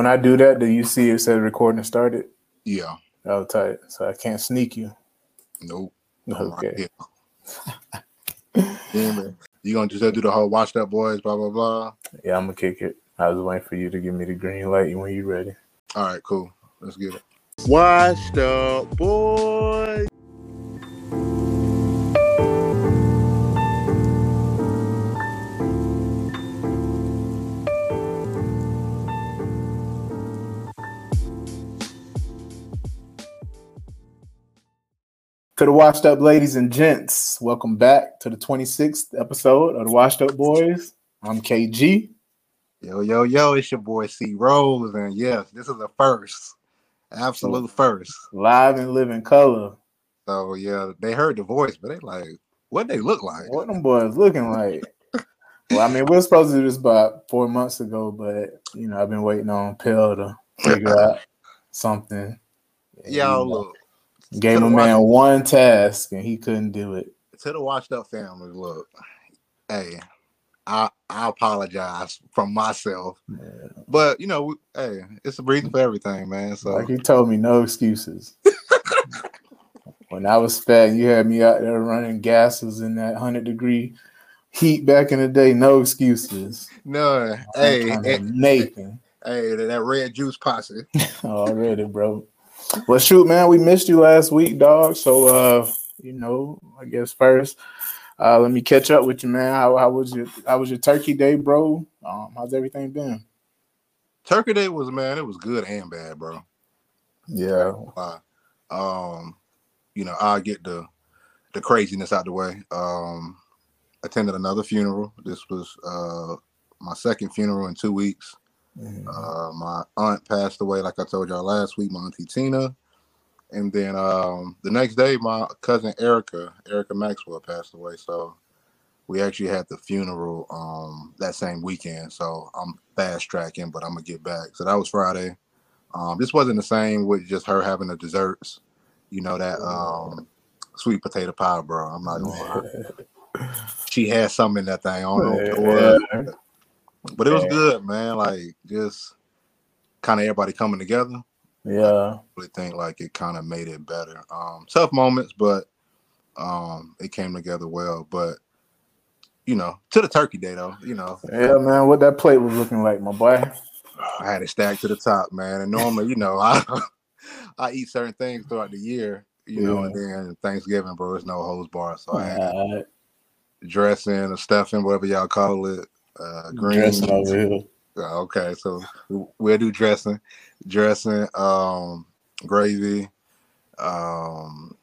When I do that, do you see it says recording started? Yeah. Oh, tight. So I can't sneak you. Nope. Okay. Yeah, man. You gonna just do the whole watch that boys, blah blah blah. Yeah, I'm gonna kick it. I was waiting for you to give me the green light when you're ready. All right, cool. Let's get it. Washed up boys. To the washed up ladies and gents, welcome back to the 26th episode of the Washed Up Boys. I'm KG. Yo, yo, yo, it's your boy C Rose, and yes, this is a first. Absolute first. Live and live in color. So yeah, they heard the voice, but they like, what they look like? What them boys looking like? well, I mean, we are supposed to do this about four months ago, but you know, I've been waiting on Pill to figure out something. Y'all look Gave a man one task and he couldn't do it. to the washed up family. Look, hey, I I apologize from myself, but you know, we- hey, it's a reason for everything, man. So Like he told me, no excuses. when I was fat, you had me out there running gases in that hundred degree heat back in the day. No excuses. no, hey, hey, Nathan hey, that- that red juice posse. already, bro. Well, shoot, man, we missed you last week, dog. So, uh, you know, I guess first, uh, let me catch up with you, man. How, how was your How was your Turkey Day, bro? Um, how's everything been? Turkey Day was man, it was good and bad, bro. Yeah, Uh, um, you know, I'll get the the craziness out the way. Um, attended another funeral. This was uh my second funeral in two weeks. Mhm. Uh, my aunt passed away, like I told y'all last week, my auntie Tina. And then um, the next day, my cousin Erica, Erica Maxwell, passed away. So we actually had the funeral um, that same weekend. So I'm fast tracking, but I'm gonna get back. So that was Friday. Um, this wasn't the same with just her having the desserts. You know that um, sweet potato pie, bro. I'm not gonna lie. She had something in that thing. I don't know But it was Yeah. good, man. Like just kind of everybody coming together. yeah. really think like it kind of made it better. Um, tough moments, but um, it came together well. But you know, to the turkey day though, you know, Yeah, man, what that plate was looking like, my boy. I had it stacked to the top, man. And normally, you know, I I eat certain things throughout the year, you know, and then Thanksgiving, bro, it's no hose bar. So I had Alright, dressing or stuffing, whatever y'all call it, uh, greens. dressing over here. Uh, Okay, so we'll do dressing, dressing, um, gravy, um,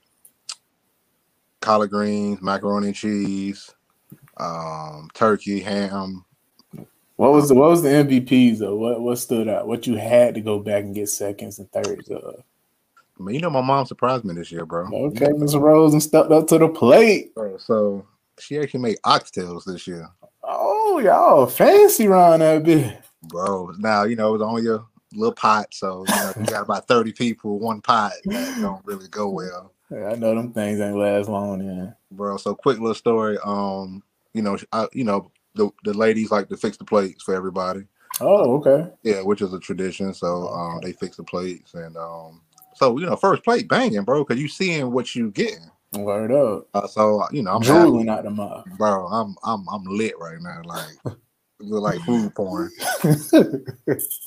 collard greens, macaroni and cheese, um, turkey, ham. What was the what was the MVPs though? What what stood out? What you had to go back and get seconds and thirds of? I mean, you know, my mom surprised me this year, bro. Okay, Miss Rose and stepped up to the plate. So she actually made oxtails this year, Oh, y'all fancy around that bit. bro. Now you know it was only a little pot, so you know you got about thirty people, one pot. That don't really go well. Yeah, I know them things ain't last long then. bro. So quick little story. Um, you know, I, you know, the the ladies like to fix the plates for everybody. Oh, okay. Yeah, which is a tradition. So um, they fix the plates, and um, so you know, first plate banging, bro, because you seeing what you getting. Word up. Uh, so you know, I'm Drooling out the mouth. bro. I'm I'm I'm lit right now, like like food porn.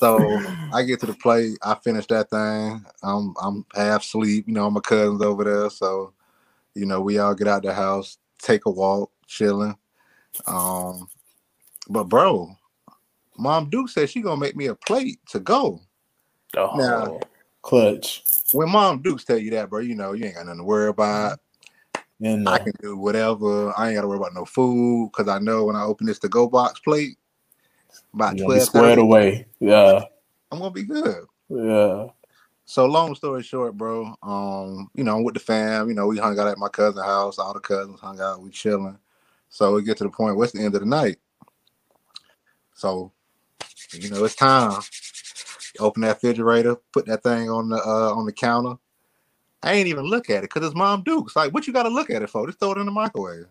So I get to the plate, I finish that thing. I'm I'm half asleep. You know, my cousins over there, so you know, we all get out the house, take a walk, chilling. Um, but bro, Mom Duke said she gonna make me a plate to go. oh, Now- clutch. When Mom Dukes tell you that, bro, you know you ain't got nothing to worry about. And I can do whatever. I ain't gotta worry about no food because I know when I open this to go box plate, about you gonna be twelve squared away. Yeah, I'm gonna be good. yeah. So long story short, bro. Um, you know, I'm with the fam. You know, we hung out at my cousin's house. All the cousins hung out. We chilling. So we get to the point. What's the end of the night? So, you know, it's time. Open that refrigerator. Put that thing on the uh, on the counter. I ain't even look at it because it's Mom Duke's. Like, what you got to look at it for? Just throw it in the microwave.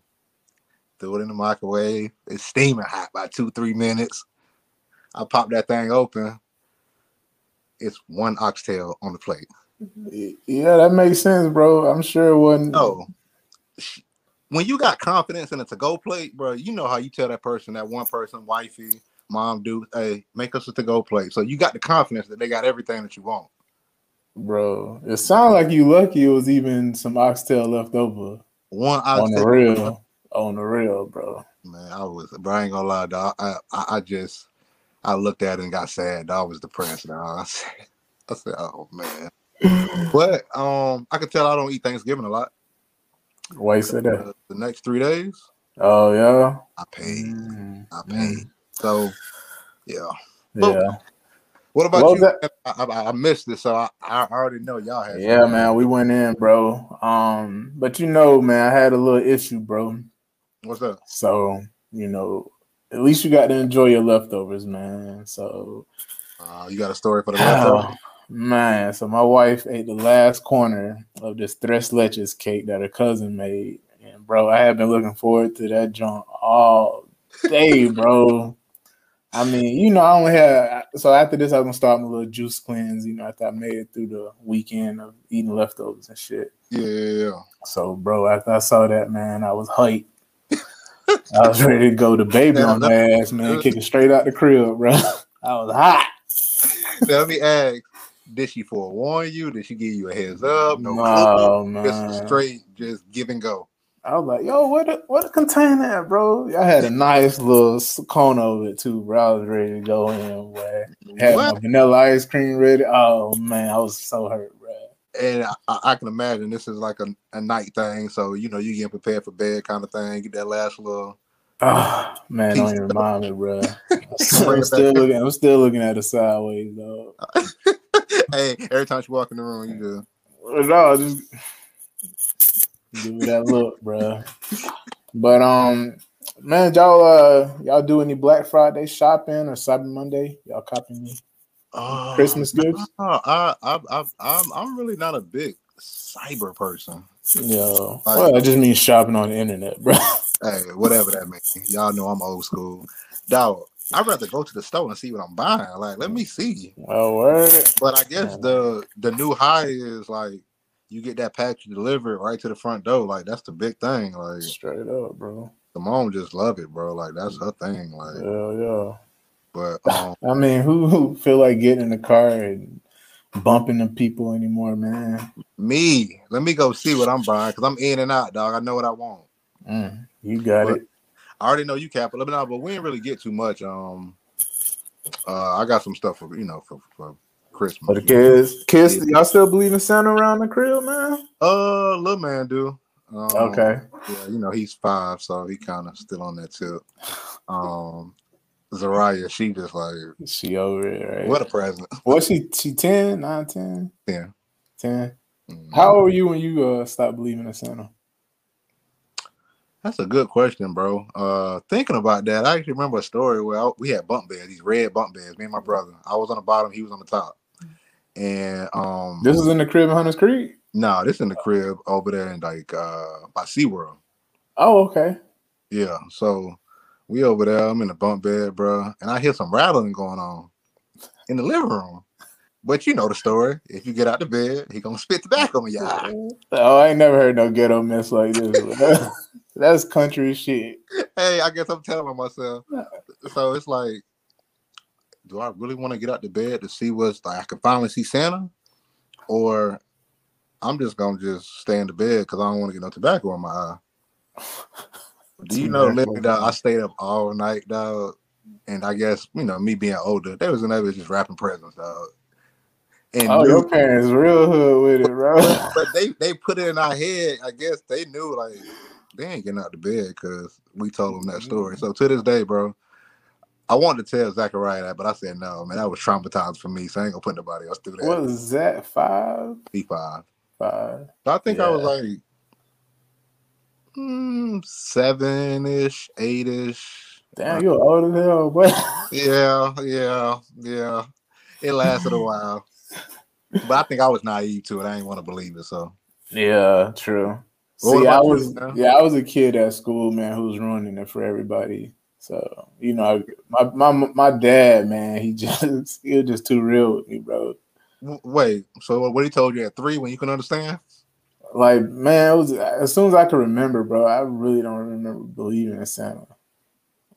Throw it in the microwave. It's steaming hot by two three minutes. I pop that thing open. it's one oxtail on the plate. Mm-hmm. Yeah, that makes sense, bro. I'm sure it wasn't. No, when you got confidence in a to-go plate, bro, you know how you tell that person, that one person, wifey, mom, dude, hey, make us a to-go plate. So you got the confidence that they got everything that you want. Bro, it sounded like you lucky it was even some oxtail left over. One oxtail. on the real, on the real, bro. Man, I was, bro, I ain't gonna lie, dog. I, I, I just, I looked at it and got sad. Dog I was depressed. Dog. I said, I said, oh man. but um, I could tell I don't eat Thanksgiving a lot. Why you said that? Uh, the next three days, Oh yeah. I paid. Mm, I paid. So, yeah. yeah. What about you? I, I, I missed this, so I, I already know y'all had. Yeah, man, we went in, bro. Um, but you know, man, I had a little issue, bro. What's up? So, you know, at least you got to enjoy your leftovers, man. So, Uh, you got a story for the leftover? oh, man, so my wife ate the last corner of this tres leches cake that her cousin made. And, bro, I have been looking forward to that joint all day, bro. I mean, you know, I only had so after this, I'm gonna start my little juice cleanse. You know, after I made it through the weekend of eating leftovers and shit. Yeah, yeah, yeah. So, bro, after I saw that, man, I was hyped. I was ready to go to baby Yeah, on my ass, man, good. kicking straight out the crib, bro. I was hot. Let me ask: Did she forewarn you? Did she give you a heads up? No, No, cooking? just man. straight, just give and go. I was like, yo, what a, what a container bro? I had a nice little cone of it too, bro. I was ready to go in, boy. Had What? my vanilla ice cream ready. Oh man, I was so hurt, bro. And I, I can imagine this is like a, a night thing, so you know you getting prepared for bed kind of thing. Get that last little. Oh man, don't even remind me, bro. I'm still looking. I'm still looking at it sideways, though. hey, every time you walk in the room, you just No, just give me that look, bro. But um, man, y'all uh, y'all do any Black Friday shopping or Cyber Monday? Y'all copying me? oh, Christmas gifts? No, I, I, I, I'm, I'm really not a big cyber person. Yo, well, I just mean shopping on the internet, bro. Hey, whatever that means. Y'all know I'm old school. Dog, I'd rather go to the store and see what I'm buying. Like, let me see. Well, word. But I guess the the new high is like you get that package delivered right to the front door. Like that's the big thing. Like Straight up, bro. the mom just love it, bro. Like that's her thing. Like, Yeah, yeah. but um, I mean, who, who feel like getting in the car and bumping the people anymore, man? me, let me go see what I'm buying because I'm in and out, dog. I know what I want. Mm, you got But- it. I already know you cap, but no, but we didn't really get too much. Um, uh, I got some stuff for you know for for Christmas. For the kids, kids, y'all still believe in Santa around the crib, man? Uh, little man do. Um, Okay. Yeah, you know he's five, so he kind of still on that tip. Um, Zariah, she just like She over it, right? what a present. What's she? She 10, 9, 10? Yeah. 10. Mhm. How old were you when you uh stopped believing in Santa? That's a good question, bro. Uh, thinking about that, I actually remember a story where I, we had bunk beds, these red bunk beds. Me and my brother. I was on the bottom, he was on the top. And um, This is in the crib in Hunters Creek? no, this in the crib over there in like uh by SeaWorld. Oh, okay. Yeah, so we over there. I'm in the bunk bed, bro, and I hear some rattling going on in the living room. But you know the story. If you get out the bed, he gonna spit the back on me. Yeah. Oh, I ain't never heard no ghetto mess like this. That's country shit. Hey, I guess I'm telling myself. So it's like, do I really want to get out the bed to see what's like? I can finally see Santa, or I'm just gonna just stay in the bed because I don't want to get no tobacco in my eye. Do you know, literally, dog, I stayed up all night, dog. And I guess you know me being older, there was another just wrapping presents, dog. And Oh, knew- your parents real hood with it, bro. but, but they they put it in our head. I guess they knew like they ain't getting out the bed because we told them that story. Mm-hmm. So to this day, bro, I wanted to tell Zachariah that, but I said no, man. That was traumatized for me. So I ain't gonna put nobody else through that. What was that? Five? P five. Five. So I think I was like mm, seven ish, eight ish. Damn, you old as hell, boy. Yeah, yeah, yeah. It lasted a while, but I think I was naive to it. I didn't want to believe it. So Yeah, true. What See, I was yeah, I was a kid at school, man, who was ruining it for everybody. So you know, my my my dad, man, he just he was just too real with me, bro. Wait, so what he told you at three when you can understand? Like, man, it was as soon as I can remember, bro. I really don't remember believing in Santa.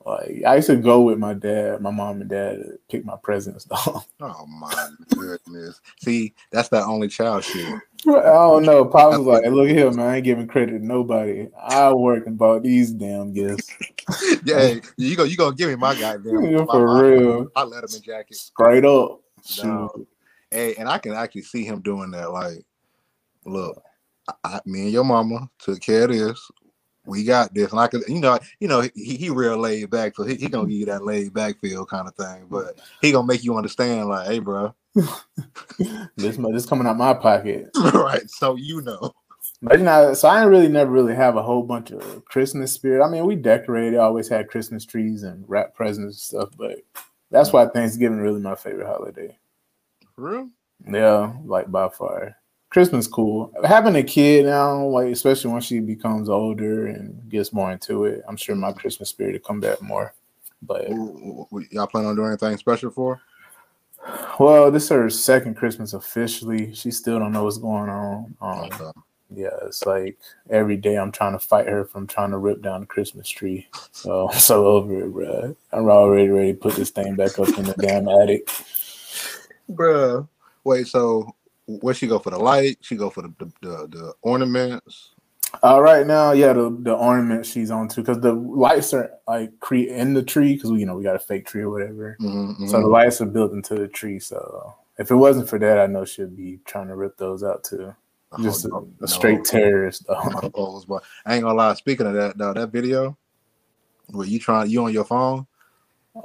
Like, I used to go with my dad, my mom and dad to pick my presents, though. Oh my goodness. See, that's that only child shit. I don't know. Pop was like, "Look at him, man. I ain't giving credit to nobody. I work and bought these damn gifts yeah, you go you gonna give me my goddamn Yeah, for my- real. my Letterman jacket. straight up." No. Shoot. Hey, and I can actually see him doing that. Like, look, I, I, me and your mama took care of this. We got this, and I could, you know, you know, he, he real laid back, so he, he gonna give you that laid back feel kind of thing. But he gonna make you understand, like, hey, bro, This this coming out my pocket. right? So you know, But you know, so I didn't really never really have a whole bunch of Christmas spirit. I mean, we decorated, always had Christmas trees and wrap presents and stuff, but that's why Thanksgiving really my favorite holiday. for real. Yeah, like by far. Christmas cool. Having a kid now, like especially when she becomes older and gets more into it, I'm sure my Christmas spirit will come back more. But Y'all plan on doing anything special for? her? well, this is her second Christmas officially. She still don't know what's going on. Um, Okay. yeah, it's like every day I'm trying to fight her from trying to rip down the Christmas tree. So I'm so over it, bro. I'm already ready to put this thing back up in the damn attic. Bruh. Wait, so where she go for the light? She go for the the, the, the ornaments. Uh, right now, yeah, the, the ornament she's on too, because the lights are like cre- in the tree, because we you know we got a fake tree or whatever. Mhm, So the lights are built into the tree. So if it wasn't for that, I know she'd be trying to rip those out too. Just a, Oh, no, a straight terrorist, though. no, but I ain't gonna lie. Speaking of that, though, that video where you trying you on your phone,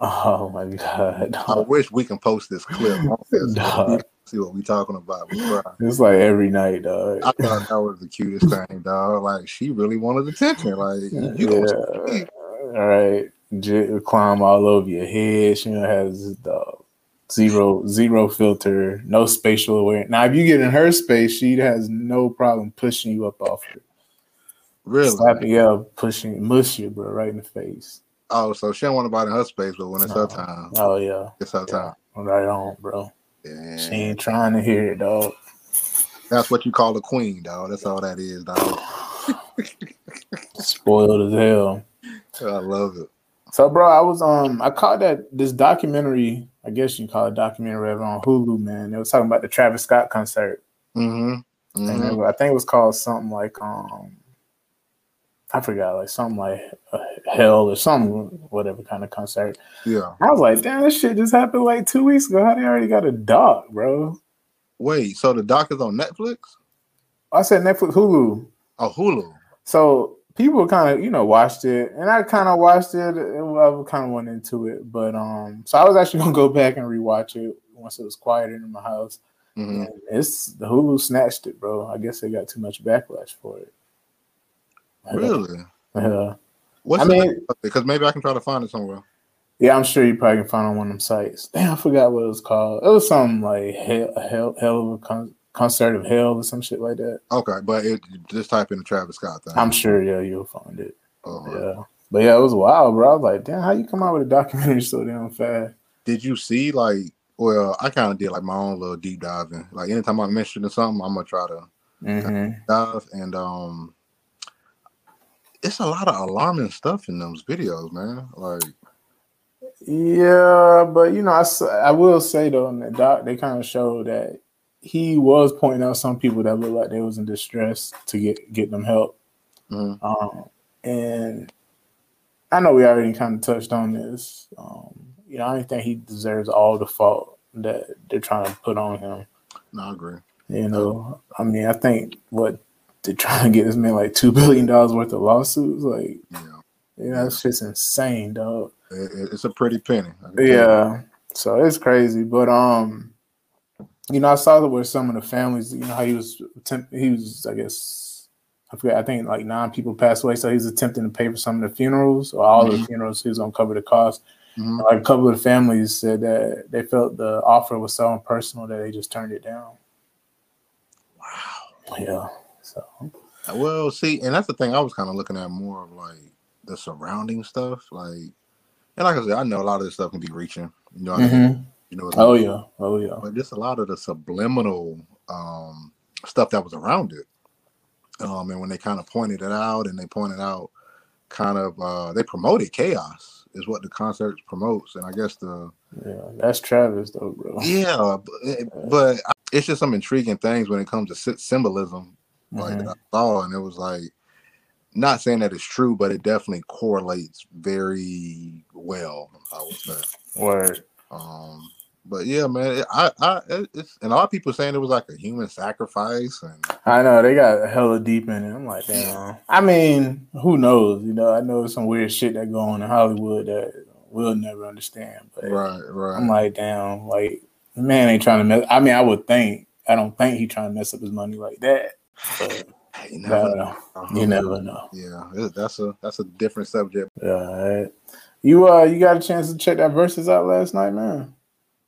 oh my god, I wish we can post this clip. on this. Dog. See what we talking about. But, bruh, it's like every night, dog. I thought that was the cutest thing, dog. Like she really wanted attention. Like you yeah, gonna all right. J- climb all over your head. She has the zero zero filter, no spatial awareness. Now, if you get in her space, she has no problem pushing you up off her. really. Slapping you up, pushing, mush you, bro, right in the face. Oh, so she don't want nobody in her space, but when it's her time, Oh yeah, it's her yeah. time. right on, bro. She ain't trying to hear it, dog. That's what you call a queen, dog. That's all that is, dog. Spoiled as hell. I love it. So, bro, I was um, I caught that this documentary. I guess you can call it documentary on Hulu. Man, It was talking about the Travis Scott concert. Mm-hmm. And mm-hmm. I think it was called something like um, I forgot, like something like uh, Hell or some whatever kind of concert. Yeah. I was like, damn, this shit just happened like two weeks ago. How they already got a doc, bro? Wait, so the doc is on Netflix? I said Netflix, Hulu. Oh, Hulu. So people kind of, you know, watched it, and I kind of watched it. and I kind of went into it, but um, so I was actually gonna go back and rewatch it once it was quieter in my house. hmm And it's the Hulu snatched it, bro. I guess they got too much backlash for it. Really? Yeah, What's I mean- name of it? Because maybe I can try to find it somewhere. yeah. I'm sure you probably can find it on one of them sites. Damn, I forgot what it was called. It was something like hell, hell, hell of a con- concert of hell or some shit like that. Okay, but it, just type in the Travis Scott thing. I'm sure, yeah, you'll find it. Oh, Yeah, but yeah, it was wild, bro. I was like, damn, how you come out with a documentary so damn fast? Did you see like? Well, I kind of did like my own little deep diving. Like anytime I'm interested something, I'm gonna try to Mm-hmm. dive. And um, it's a lot of alarming stuff in those videos, man. Like, Yeah, but you know, I, I will say though, in the doc, they kind of showed that he was pointing out some people that looked like they was in distress to get get them help. mhm. Um, and I know we already kind of touched on this. Um, you know, I don't think he deserves all the fault that they're trying to put on him. no, I agree. You know, I mean, I think what they're trying to get this man like two billion dollars worth of lawsuits. Like, Yeah, you know, that's just insane, dog. it, it- it's a pretty penny. I can tell you. Yeah, so it's crazy, but um, you know, I saw that where some of the families, you know, how he was attempt, he was, I guess, I forget, I think like nine people passed away, so he's attempting to pay for some of the funerals or all the Mhm. funerals. He was gonna cover the cost. Mhm. Like a couple of the families said that they felt the offer was so impersonal that they just turned it down. Wow. Yeah, so Well, see, and that's the thing I was kind of looking at more of like the surrounding stuff. Like, and like I said, I know a lot of this stuff can be reaching. You know, what I mean? Mhm. You know. Oh yeah. Oh yeah. But just a lot of the subliminal um, stuff that was around it. Um, and when they kind of pointed it out, and they pointed out kind of uh, they promoted chaos is what the concert promotes, and I guess the yeah that's Travis though, bro. Yeah, but, but it's just some intriguing things when it comes to symbolism, like mm-hmm. that I saw, and it was like not saying that it's true, but it definitely correlates very well. I would say. Word. Um, but yeah, man, I, I, it's and a lot of people saying it was like a human sacrifice, and I know they got hella deep in it. I'm like, damn. I mean, who knows? You know, I know some weird shit that go on in Hollywood that we'll never understand. But right, right. I'm like, damn, like man ain't trying to mess. I mean, I would think. I don't think he trying to mess up his money like that. But you never know. You never know. Yeah, that's a that's a different subject. Yeah. You uh, you got a chance to check that Verzuz out last night, man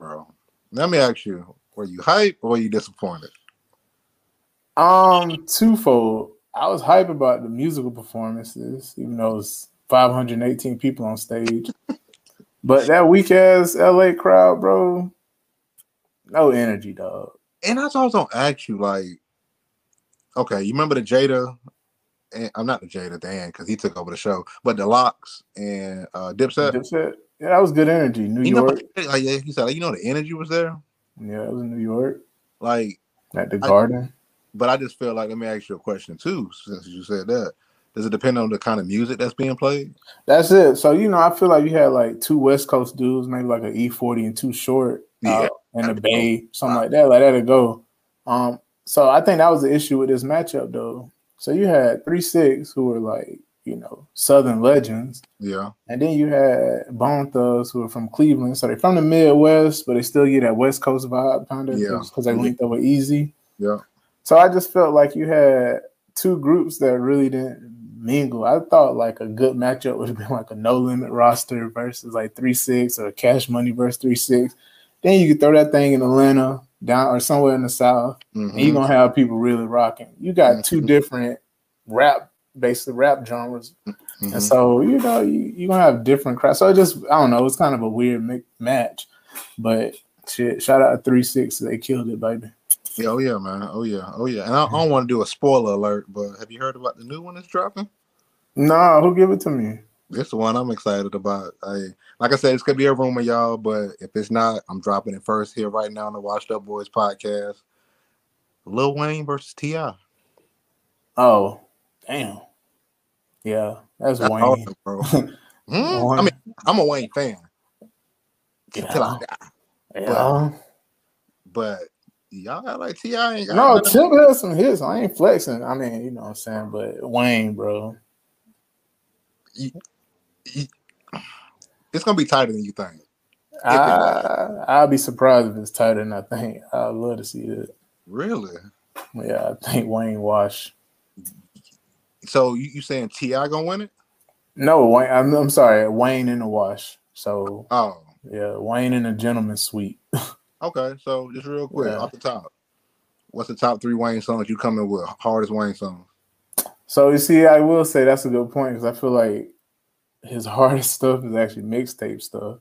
bro. Let me ask you: Were you hype or were you disappointed? Um, twofold. I was hype about the musical performances, even though it's 518 people on stage. but that weak ass LA crowd, bro, no energy, dog. And I was gonna ask you, like, okay, you remember the Jada? And I'm not the Jada Dan because he took over the show, but the Lox and uh, Dipset. Dipset. Yeah, that was good energy. New you York. Know, like he said, like, you know, the energy was there. Yeah, it was in New York. Like at the Garden. But I just feel like let me ask you a question too, since you said that. Does it depend on the kind of music that's being played? That's it. So you know, I feel like you had like two West Coast dudes, maybe like an E40 and Too Short, yeah, in the Bay, something like that. Like that'd go. Um, so I think that was the issue with this matchup, though. So you had three six who were like you know, Southern legends. Yeah. And then you had Bone Thugs who are from Cleveland. So they're from the Midwest, but they still get that West Coast vibe kind of yeah. because they linked over easy. Yeah. So I just felt like you had two groups that really didn't mingle. I thought like a good matchup would have been like a no limit roster versus like three six or cash money versus three six. Then you could throw that thing in Atlanta down or somewhere in the south, mm-hmm. and you're gonna have people really rocking. You got mm-hmm. two different rap basically rap genres. Mm-hmm. And so, you know, you, you're gonna have different crowds. So it just I don't know, it's kind of a weird match. But shit, shout out to three six, they killed it, baby. Yeah, oh yeah, man. Oh yeah, oh yeah. And I, I don't want to do a spoiler alert, but have you heard about the new one that's dropping? Nah, who give it to me? This the one I'm excited about. I like I said, this could be a rumor, y'all. But if it's not, I'm dropping it first here right now on the Washed Up Boys podcast. Lil Wayne versus T.I. Oh, Damn. Yeah, that's, that's Wayne. Awesome, bro. mm, I mean, I'm a Wayne fan. Yeah. Until I die. Yeah. But, but y'all like T.I. ain't No, Tip has some hits. I ain't flexing. I mean, you know what I'm saying, but Wayne, bro. You, it's gonna be tighter than you think. I, I'll be surprised if it's tighter than I think. I'd love to see it. Really? Yeah, I think Wayne Wash. So you, you saying T.I. gonna win it? No, Wayne. I'm, I'm sorry, Wayne in the wash. So oh yeah, Wayne in a gentleman's suite. okay, so just real quick yeah. off the top, what's the top three Wayne songs you coming with? Hardest Wayne songs. So you see, I will say that's a good point because I feel like his hardest stuff is actually mixtape stuff.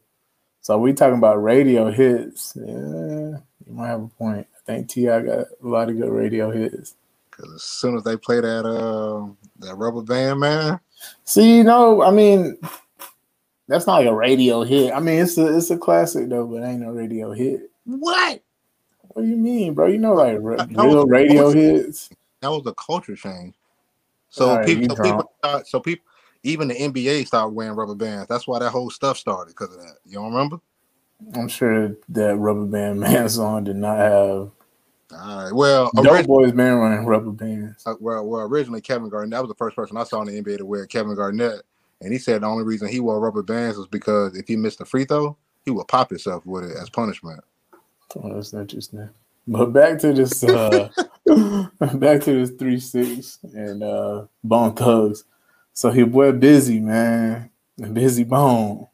So we talking about radio hits. Yeah, you might have a point. I think T.I. got a lot of good radio hits. Cause as soon as they play that uh that rubber band man. See, you know, I mean, that's not like a radio hit. I mean, it's a it's a classic though, but ain't no radio hit. What? What do you mean, bro? You know, like real radio hits. That was a culture change. So right, people, so people, so people, even the NBA started wearing rubber bands. That's why that whole stuff started because of that. You don't remember? I'm sure that rubber band man song did not have all right. Well, Dope Boys been running rubber bands. Uh, well, well, originally Kevin Garnett. That was the first person I saw in the NBA to wear Kevin Garnett, and he said the only reason he wore rubber bands was because if he missed a free throw, he would pop himself with it as punishment. Oh, that's interesting. But back to this, uh, back to this three six and uh, Bone Thugs. So he boy busy man, Bizzy Bone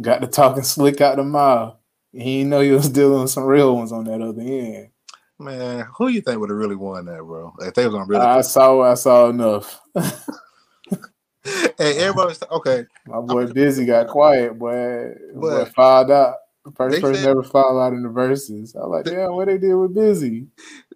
got the talking slick out the mouth. He didn't know he was dealing with some real ones on that other end. Man, who you think would have really won that, bro? If they was on really, I saw, I saw enough. hey, everybody's okay. My boy Bizzy got quiet, boy. But, boy fired out. The first person said- never fall out in the Verzuz. I was like, yeah, what they did with Bizzy.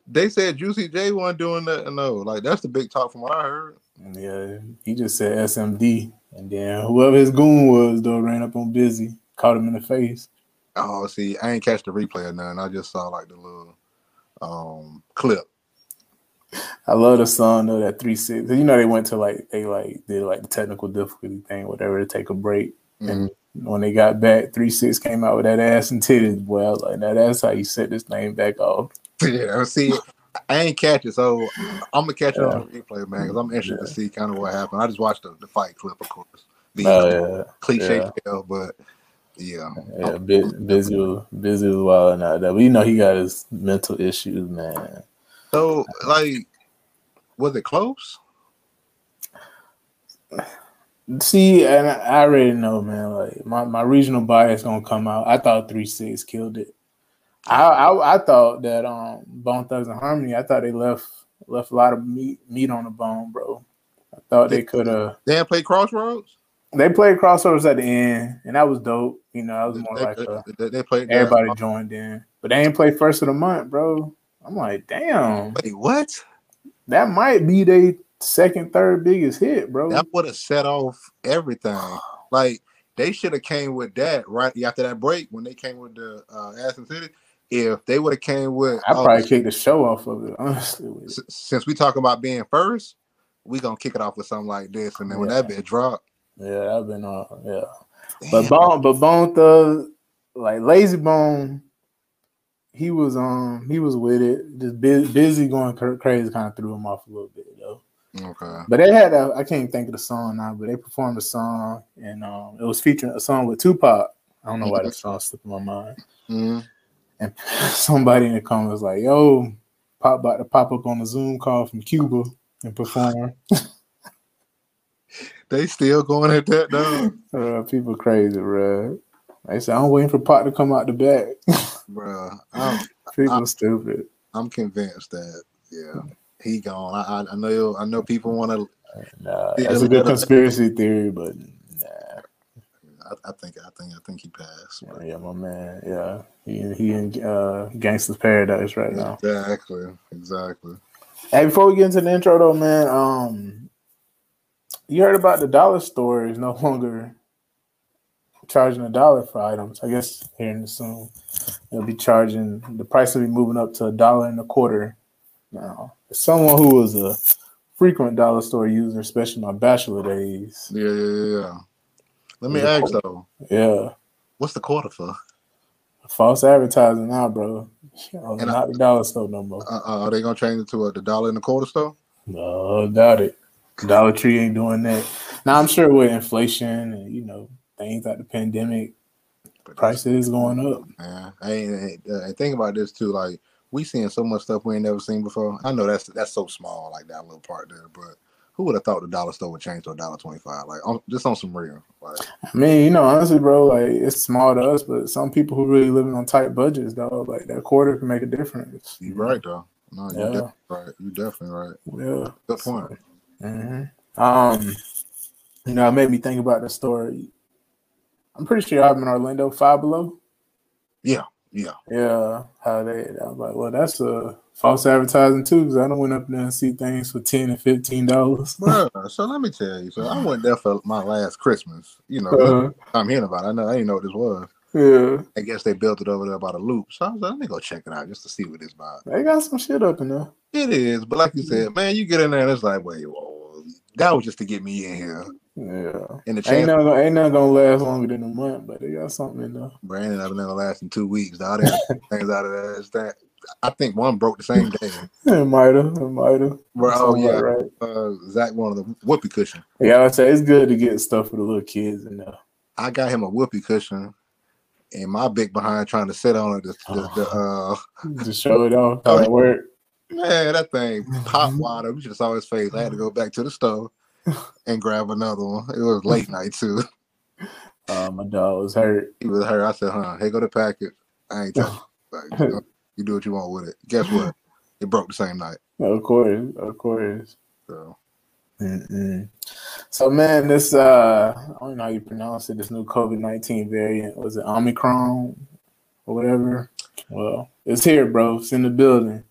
They said Juicy J wasn't doing that. No, like that's the big talk from what I heard. Yeah, he just said SMD. And then whoever his goon was, though, ran up on Bizzy, caught him in the face. Oh, see, I ain't catch the replay or nothing. I just saw like the little um clip. I love the song though, that three six. You know, they went to like they like did like the technical difficulty thing, whatever, to take a break. And when they got back, three six came out with that ass and titties. Was like, now that's how you set this thing back off. yeah, I see, I ain't catch it, so I'm gonna catch it Yeah. on the replay, man, because I'm interested to see kind of what happened. I just watched the, the fight clip, of course. The Oh cliche yeah. tale, but yeah, yeah, yeah. Bizzy, was, Bizzy was wild out. But you know, he got his mental issues, man. So, like, was it close? See, and I I already know, man. Like my, my regional bias gonna come out. I thought three six killed it. I, I I thought that um Bone Thugs and Harmony. I thought they left left a lot of meat meat on the bone, bro. I thought they could have. They didn't play Crossroads. They played Crossroads at the end, and that was dope. You know, that was more They, like a, they, they played everybody joined in, but they ain't play first of the month, bro. I'm like, damn, Wait, what? that might be their second, third biggest hit, bro. That would have set off everything. Like they should have came with that right after that break when they came with the uh, Aston City. If they would have came with, I oh, probably kicked the show off of it, honestly. since we talking about being first, we gonna kick it off with something like this, and then when Yeah. that bit drop, Yeah, I've been on. Yeah, damn, but Bone, but Bone Thug, like Layzie Bone, he was um he was with it. Just bu- Bizzy going cra- crazy, kind of threw him off a little bit though. okay, But they had a I can't even think of the song now, but they performed a song and um it was featuring a song with Tupac. I don't know why that song slipped in my mind. Mhm. And somebody in the comments like, "Yo, Pop about to pop up on a Zoom call from Cuba and perform." they still going at that though, Uh, people crazy, bro. They said, "I'm waiting for Pop to come out the back." bro. I'm people stupid. I'm convinced that yeah, he gone. I I, I know I know people want to. Nah, that's a good conspiracy theory, but. I, I think I think I think he passed. bro. Yeah, my man. Yeah, he he in uh, Gangsta's Paradise right now. Exactly, exactly. Hey, before we get into the intro though, man, um, you heard about the dollar store is no longer charging a dollar for items. I guess here in the soon they'll be charging the price will be moving up to a dollar and a quarter now. Someone who was a frequent dollar store user, especially my bachelor days, Yeah, yeah, yeah. Yeah. Let me ask though, yeah, what's the quarter for? false advertising now, bro. Oh, And I- not the dollar store no more. Uh, uh, are they gonna change it to a, the dollar and a quarter store? No, doubt it. Dollar Tree ain't doing that. Now I'm sure with inflation and you know things like the pandemic, But prices going up. Man, I ain't, uh, think about this too. Like we seeing so much stuff we ain't never seen before. I know that's that's so small, like that little part there. But who would have thought the dollar store would change to a dollar twenty five? Like on, just on some real. Like I mean, you know, honestly, bro, like it's small to us, but some people who really living on tight budgets, though, like that quarter can make a difference. You're right though. No, you Yeah. definitely right. You definitely right. Yeah. Good point. hmm Um, you know, it made me think about the story. I'm pretty sure I'm in Orlando, Five Below. Yeah. Yeah, Yeah. how they? I was like, well, that's a false advertising too, because I don't went up there and see things for ten and fifteen dollars. So let me tell you. So I went there for my last Christmas. You know, Uh-huh. I'm hearing about. It. I know. I didn't know what this was. Yeah, I guess they built it over there by the loop. So I was like, let me go check it out just to see what it's about. they got some shit up in there. It is, but like you said, man, you get in there and it's like, wait, whoa, that was just to get me in here. Yeah, And the ain't chance, not gonna, ain't gonna last longer than a month, but they got something in there. Brandon, I've there lasting two weeks. All that things out of that is that. I think one broke the same day. It might have, it might have. Oh yeah, right. uh, Zach wanted the whoopee cushion. Yeah, I say it's good to get stuff for the little kids in there. I got him a whoopee cushion, and my big behind trying to sit on it. The, the, the, uh, to show it off how it worked. man, that thing pop water. We just saw his face. I had to go back to the store and grab another one. It was late night too. Uh, my dog was hurt. He was hurt. I said, "Huh? Hey, go to packet. I ain't touching. Like, you, know, you do what you want with it. Guess what? It broke the same night. Of course, of course. So Mm-mm. So man, this uh, I don't know how you pronounce it. This new COVID nineteen variant was it Omicron? or whatever. Well, it's here, bro. It's in the building.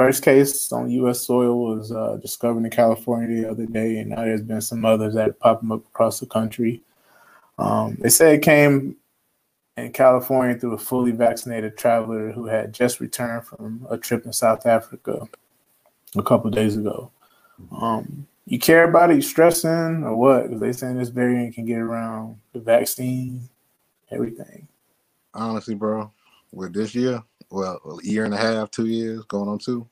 First case on U.S. soil was uh, discovered in California the other day, and now there's been some others that are popping up across the country. Um, they say it came in California through a fully vaccinated traveler who had just returned from a trip in South Africa a couple days ago. Um, you care about it? You stressing or what? Because they saying this variant can get around the vaccine, everything. Honestly, bro, with this year, well, a year and a half, two years, going on two.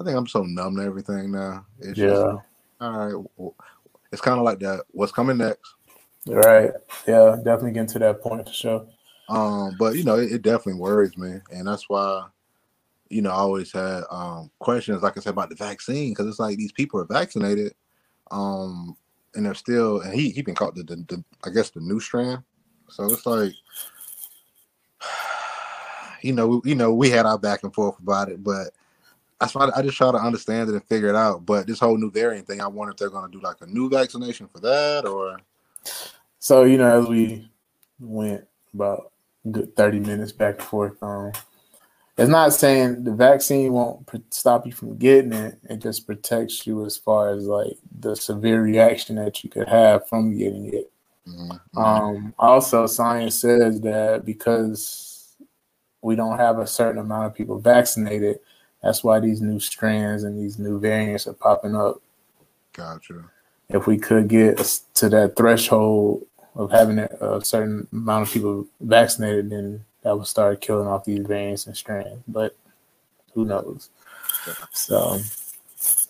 I think I'm so numb to everything now. It's yeah. Just, all right. Well, it's kind of like that. What's coming next? Right. Yeah, definitely getting to that point for sure. Um, but you know, it, it definitely worries me, and that's why, you know, I always had um questions, like I said, about the vaccine, because it's like these people are vaccinated, um, and they're still, and he he been caught the, the, the I guess the new strand, so it's like, you know, you know, we had our back and forth about it, but why I just try to understand it and figure it out. But this whole new variant thing, I wonder if they're going to do like a new vaccination for that, or so you know, as we went about good 30 minutes back and forth. Um, it's not saying the vaccine won't stop you from getting it. It just protects you as far as like the severe reaction that you could have from getting it. Mm-hmm. Um, also, science says that because we don't have a certain amount of people vaccinated, that's why these new strands and these new variants are popping up. Gotcha. If we could get to that threshold of having a, certain amount of people vaccinated, then that would start killing off these variants and strands. But who knows? So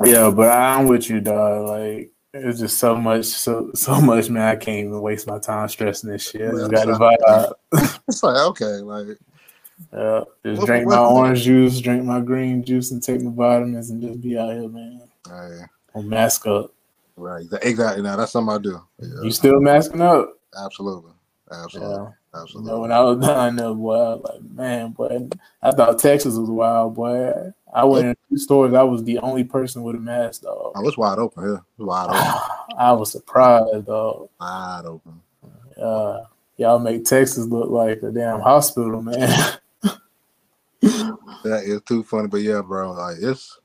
yeah, but I'm with you, dog. Like it's just so much, so so much, man. I can't even waste my time stressing this shit. I just got to vibe. It's like okay, like yeah, just what, drink what, my what, orange juice, drink my green juice, and take my vitamins, and just be out here, man. Hey. Or mask up. Right. Exactly. Now that's something I do. Yeah. You still masking up? Absolutely. Absolutely. Yeah. Absolutely. You know, when I was done, there, boy, I was like, man, boy, I thought Texas was wild, boy. I went in two stores. I was the only person with a mask, dog. I was wide open. Yeah, wide open. I was surprised, dog. Wide open. Uh, y'all make Texas look like a damn hospital, man. that is too funny, but yeah, bro, like it's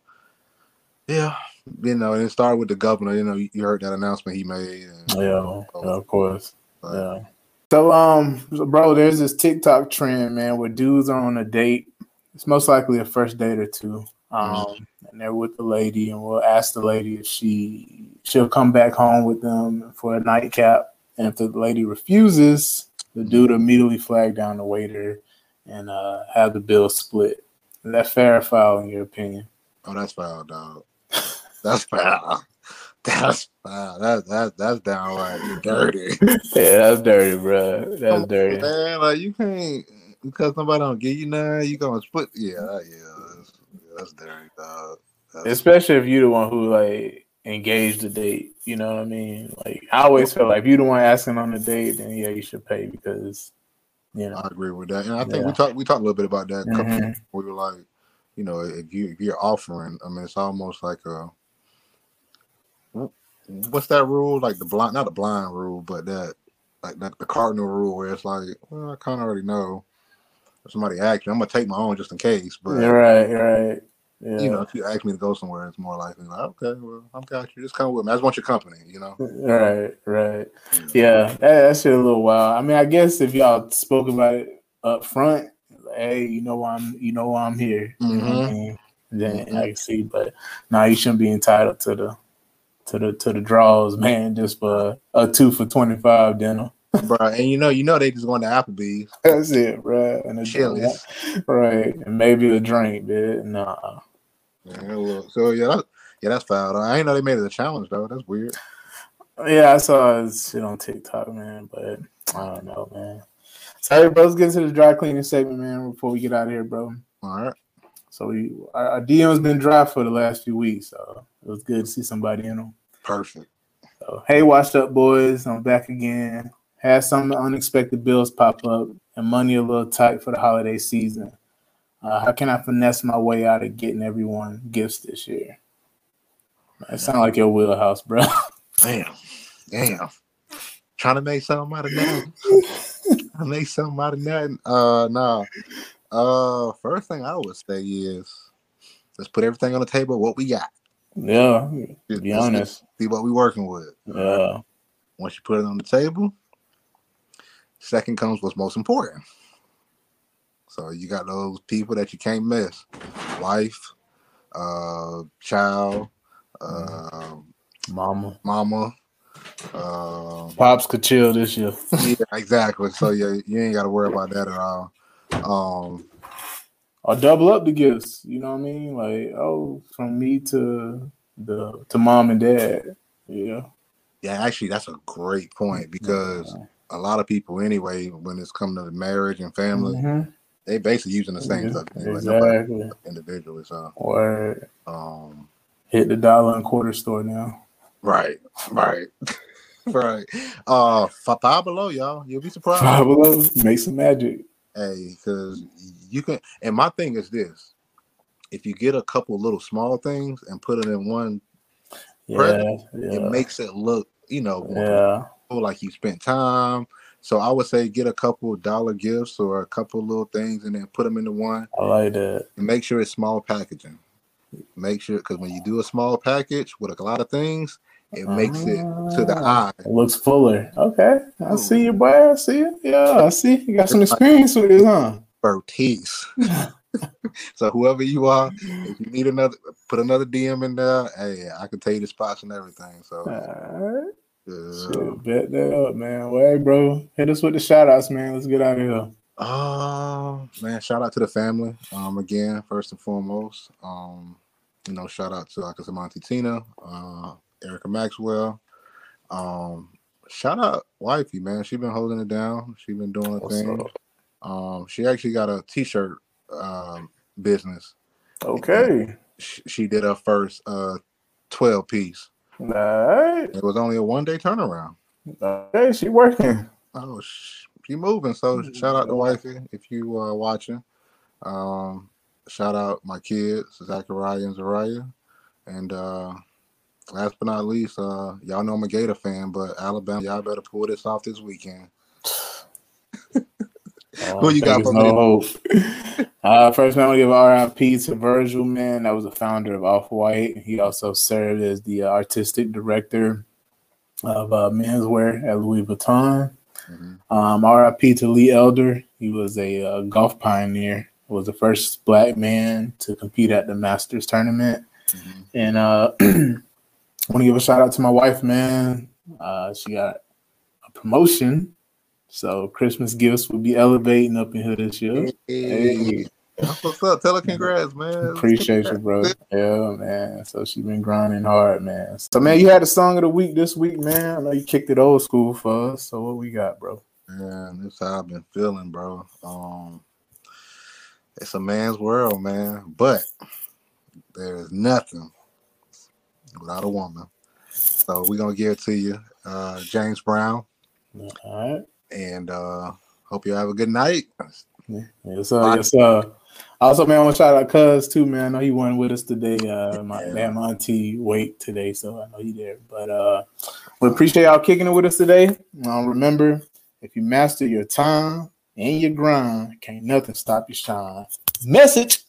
yeah, you know, and it started with the governor. You know, you heard that announcement he made. And, yeah, yeah, of course. But, yeah. So, um, bro, there's this TikTok trend, man, where dudes are on a date. It's most likely a first date or two. Um, mm-hmm. and they're with the lady, and we'll ask the lady if she she'll come back home with them for a nightcap. And if the lady refuses, the dude immediately flag down the waiter and uh, have the bill split. Is that fair or foul in your opinion? Oh, that's foul, dog. That's foul. That's foul. That that that's downright dirty. yeah, that's dirty, bro. That's dirty. Man, like you can't because somebody don't give you none, you gonna split. Yeah, yeah, that's, that's dirty, dog. That's Especially if you're the one who like engaged the date. You know what I mean? Like I always feel like if you the one asking on the date, then yeah, you should pay because you know. I agree with that, and I think yeah. we talked we talked a little bit about that. Mm-hmm. We were like, you know, if you if you're offering, I mean, it's almost like a what's that rule? Like the blind, not the blind rule, but that like that the cardinal rule where it's like, well, I kind of already know. If somebody asks me, I'm gonna take my own just in case. But Yeah, right, right. Yeah. You know, if you ask me to go somewhere, it's more likely like, okay, well, I'm got you. Just come with me. I just want your company. You know. Right, right. Yeah, that, that shit a little wild. I mean, I guess if y'all spoke about it up front, like, hey, you know why I'm, you know why I'm here. Mm-hmm. I mean? Then mm-hmm. I can see, but now nah, you shouldn't be entitled to the to the to the draws, man, just for a two for twenty five dinner. bro, and you know, you know they just going to Applebee's. That's it, bro. And a Chili's. right, and maybe a drink, dude. Nah. Yeah, so yeah, that's, yeah, that's foul. I ain't know they made it a challenge though. That's weird. Yeah, I saw his shit on TikTok, man, but I don't know, man. So, hey, bro, let's get into the dry cleaning segment, man, before we get out of here, bro. All right. So we our, our DM's been dry for the last few weeks, so it was good to see somebody in them. Perfect. So, hey, washed up boys, I'm back again. Had some unexpected bills pop up and money a little tight for the holiday season. Uh, how can I finesse my way out of getting everyone gifts this year? It sounds like your wheelhouse, bro. Damn, damn. Trying to make something out of nothing. I make something out of nothing. Uh, no. Uh, first thing I would say is let's put everything on the table. What we got. Yeah. To be honest. See what we working with. Yeah. Once you put it on the table, second comes what's most important. So you got those people that you can't miss: wife, uh, child, uh, mama, mama. Uh, Pops could chill this year. yeah, exactly. So yeah, you ain't got to worry about that at all. Um, or double up the gifts. You know what I mean? Like, oh, from me to the to mom and dad. Yeah. Yeah, actually, that's a great point because yeah. a lot of people, anyway, when it's come to marriage and family, mm-hmm. They basically using the same yeah, stuff exactly. individually. So, or um, hit the dollar and quarter store now. Right, right, right. Uh, five below, y'all. You'll be surprised. Five below, make some magic. Hey, because you can. And my thing is this: if you get a couple little small things and put it in one yeah, yeah. it makes it look, you know, yeah, like you spent time. So I would say get a couple dollar gifts or a couple little things and then put them into one. I like that. And make sure it's small packaging. Make sure because when you do a small package with a lot of things, it makes it to the ah, eye. It looks fuller. Okay. I see you, boy. I see you. Yeah, I see. You got some experience with this, huh? Bertice. so whoever you are, if you need another, put another DM in there. Hey, I can tell you the spots and everything. So, all right. Uh, bet that up, man. Well, hey, bro, hit us with the shout outs, man. Let's get out of here. Oh uh, man, shout out to the family. Um, again, first and foremost. Um, you know, shout out to like I said, Monty Tina, uh, Erica Maxwell. Um, shout out wifey, man. She been holding it down. She been doing a What's thing. Up? Um, she actually got a t-shirt um, business. Okay. She, she, did her first uh 12 piece. Nice. It was only a one day turnaround. Okay, she working. Oh, she moving. So shout out to wifey if you are uh, watching. Um, shout out my kids, Zachariah and Zariah. And uh last but not least, uh y'all know I'm a Gator fan, but Alabama, y'all better pull this off this weekend. Who you got for no me? Hope. uh, first, man, I want to give RIP to Virgil, man. That was the founder of Off White. He also served as the uh, artistic director of uh, menswear at Louis Vuitton. Mm-hmm. Um, RIP to Lee Elder. He was a uh, golf pioneer. Was the first black man to compete at the Masters tournament. Mm-hmm. And uh, I want to give a shout out to my wife, man. Uh, she got a promotion so Christmas gifts will be elevating up in here this year. Hey. hey. What's up? Tell her congrats, man. Appreciate you, bro. Yeah, man. So she been grinding hard, man. So man, you had a song of the week this week, man. I know you kicked it old school for us. So what we got, bro? Man, this how I've been feeling, bro. Um, it's a man's world, man. But there is nothing without a woman. So we're gonna give it to you, uh, James Brown. All right and uh hope you have a good night. Yes, sir. Yes, sir. Also, man, I want to shout out Cuz too, man. I know he wasn't with us today. Uh, my yeah. damn auntie wait today, so I know he there. But uh, we appreciate y'all kicking it with us today. Um, remember, if you master your time and your grind, can't nothing stop you shine. Message.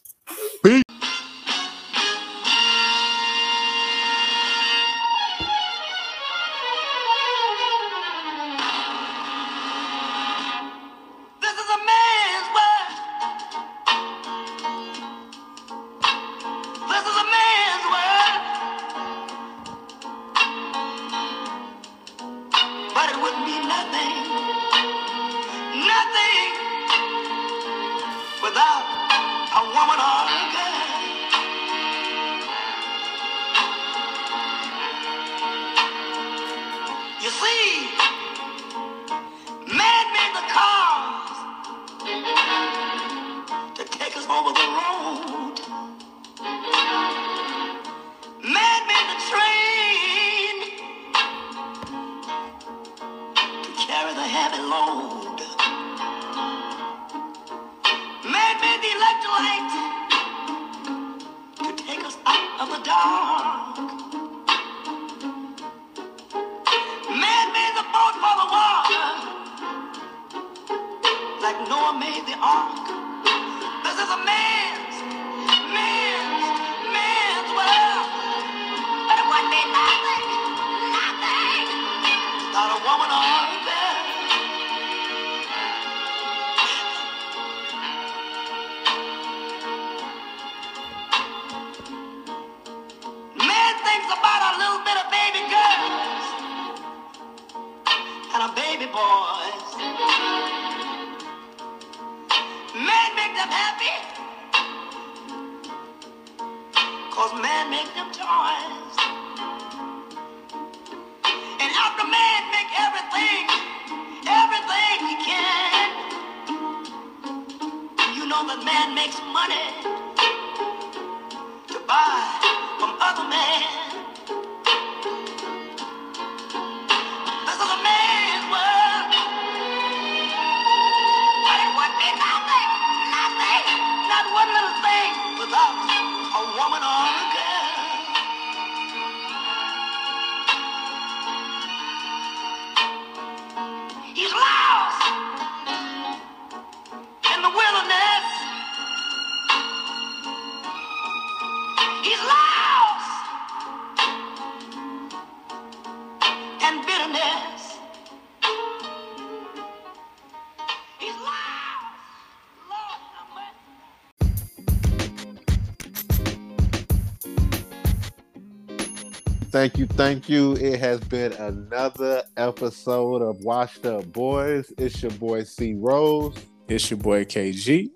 Thank you, thank you. It has been another episode of Washed Up Boys. It's your boy C Rose, It's your boy KG.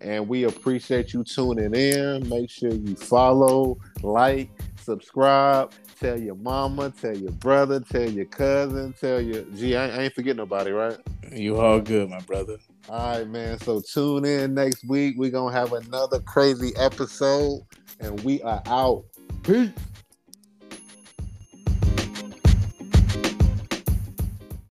and we appreciate you tuning in. Make sure you follow, like, subscribe, tell your mama, tell your brother, tell your cousin, tell your gee, I, I ain't forgetting nobody, right? You all good, my brother. All right, man. So tune in next week. We're gonna have another crazy episode, and we are out. Peace.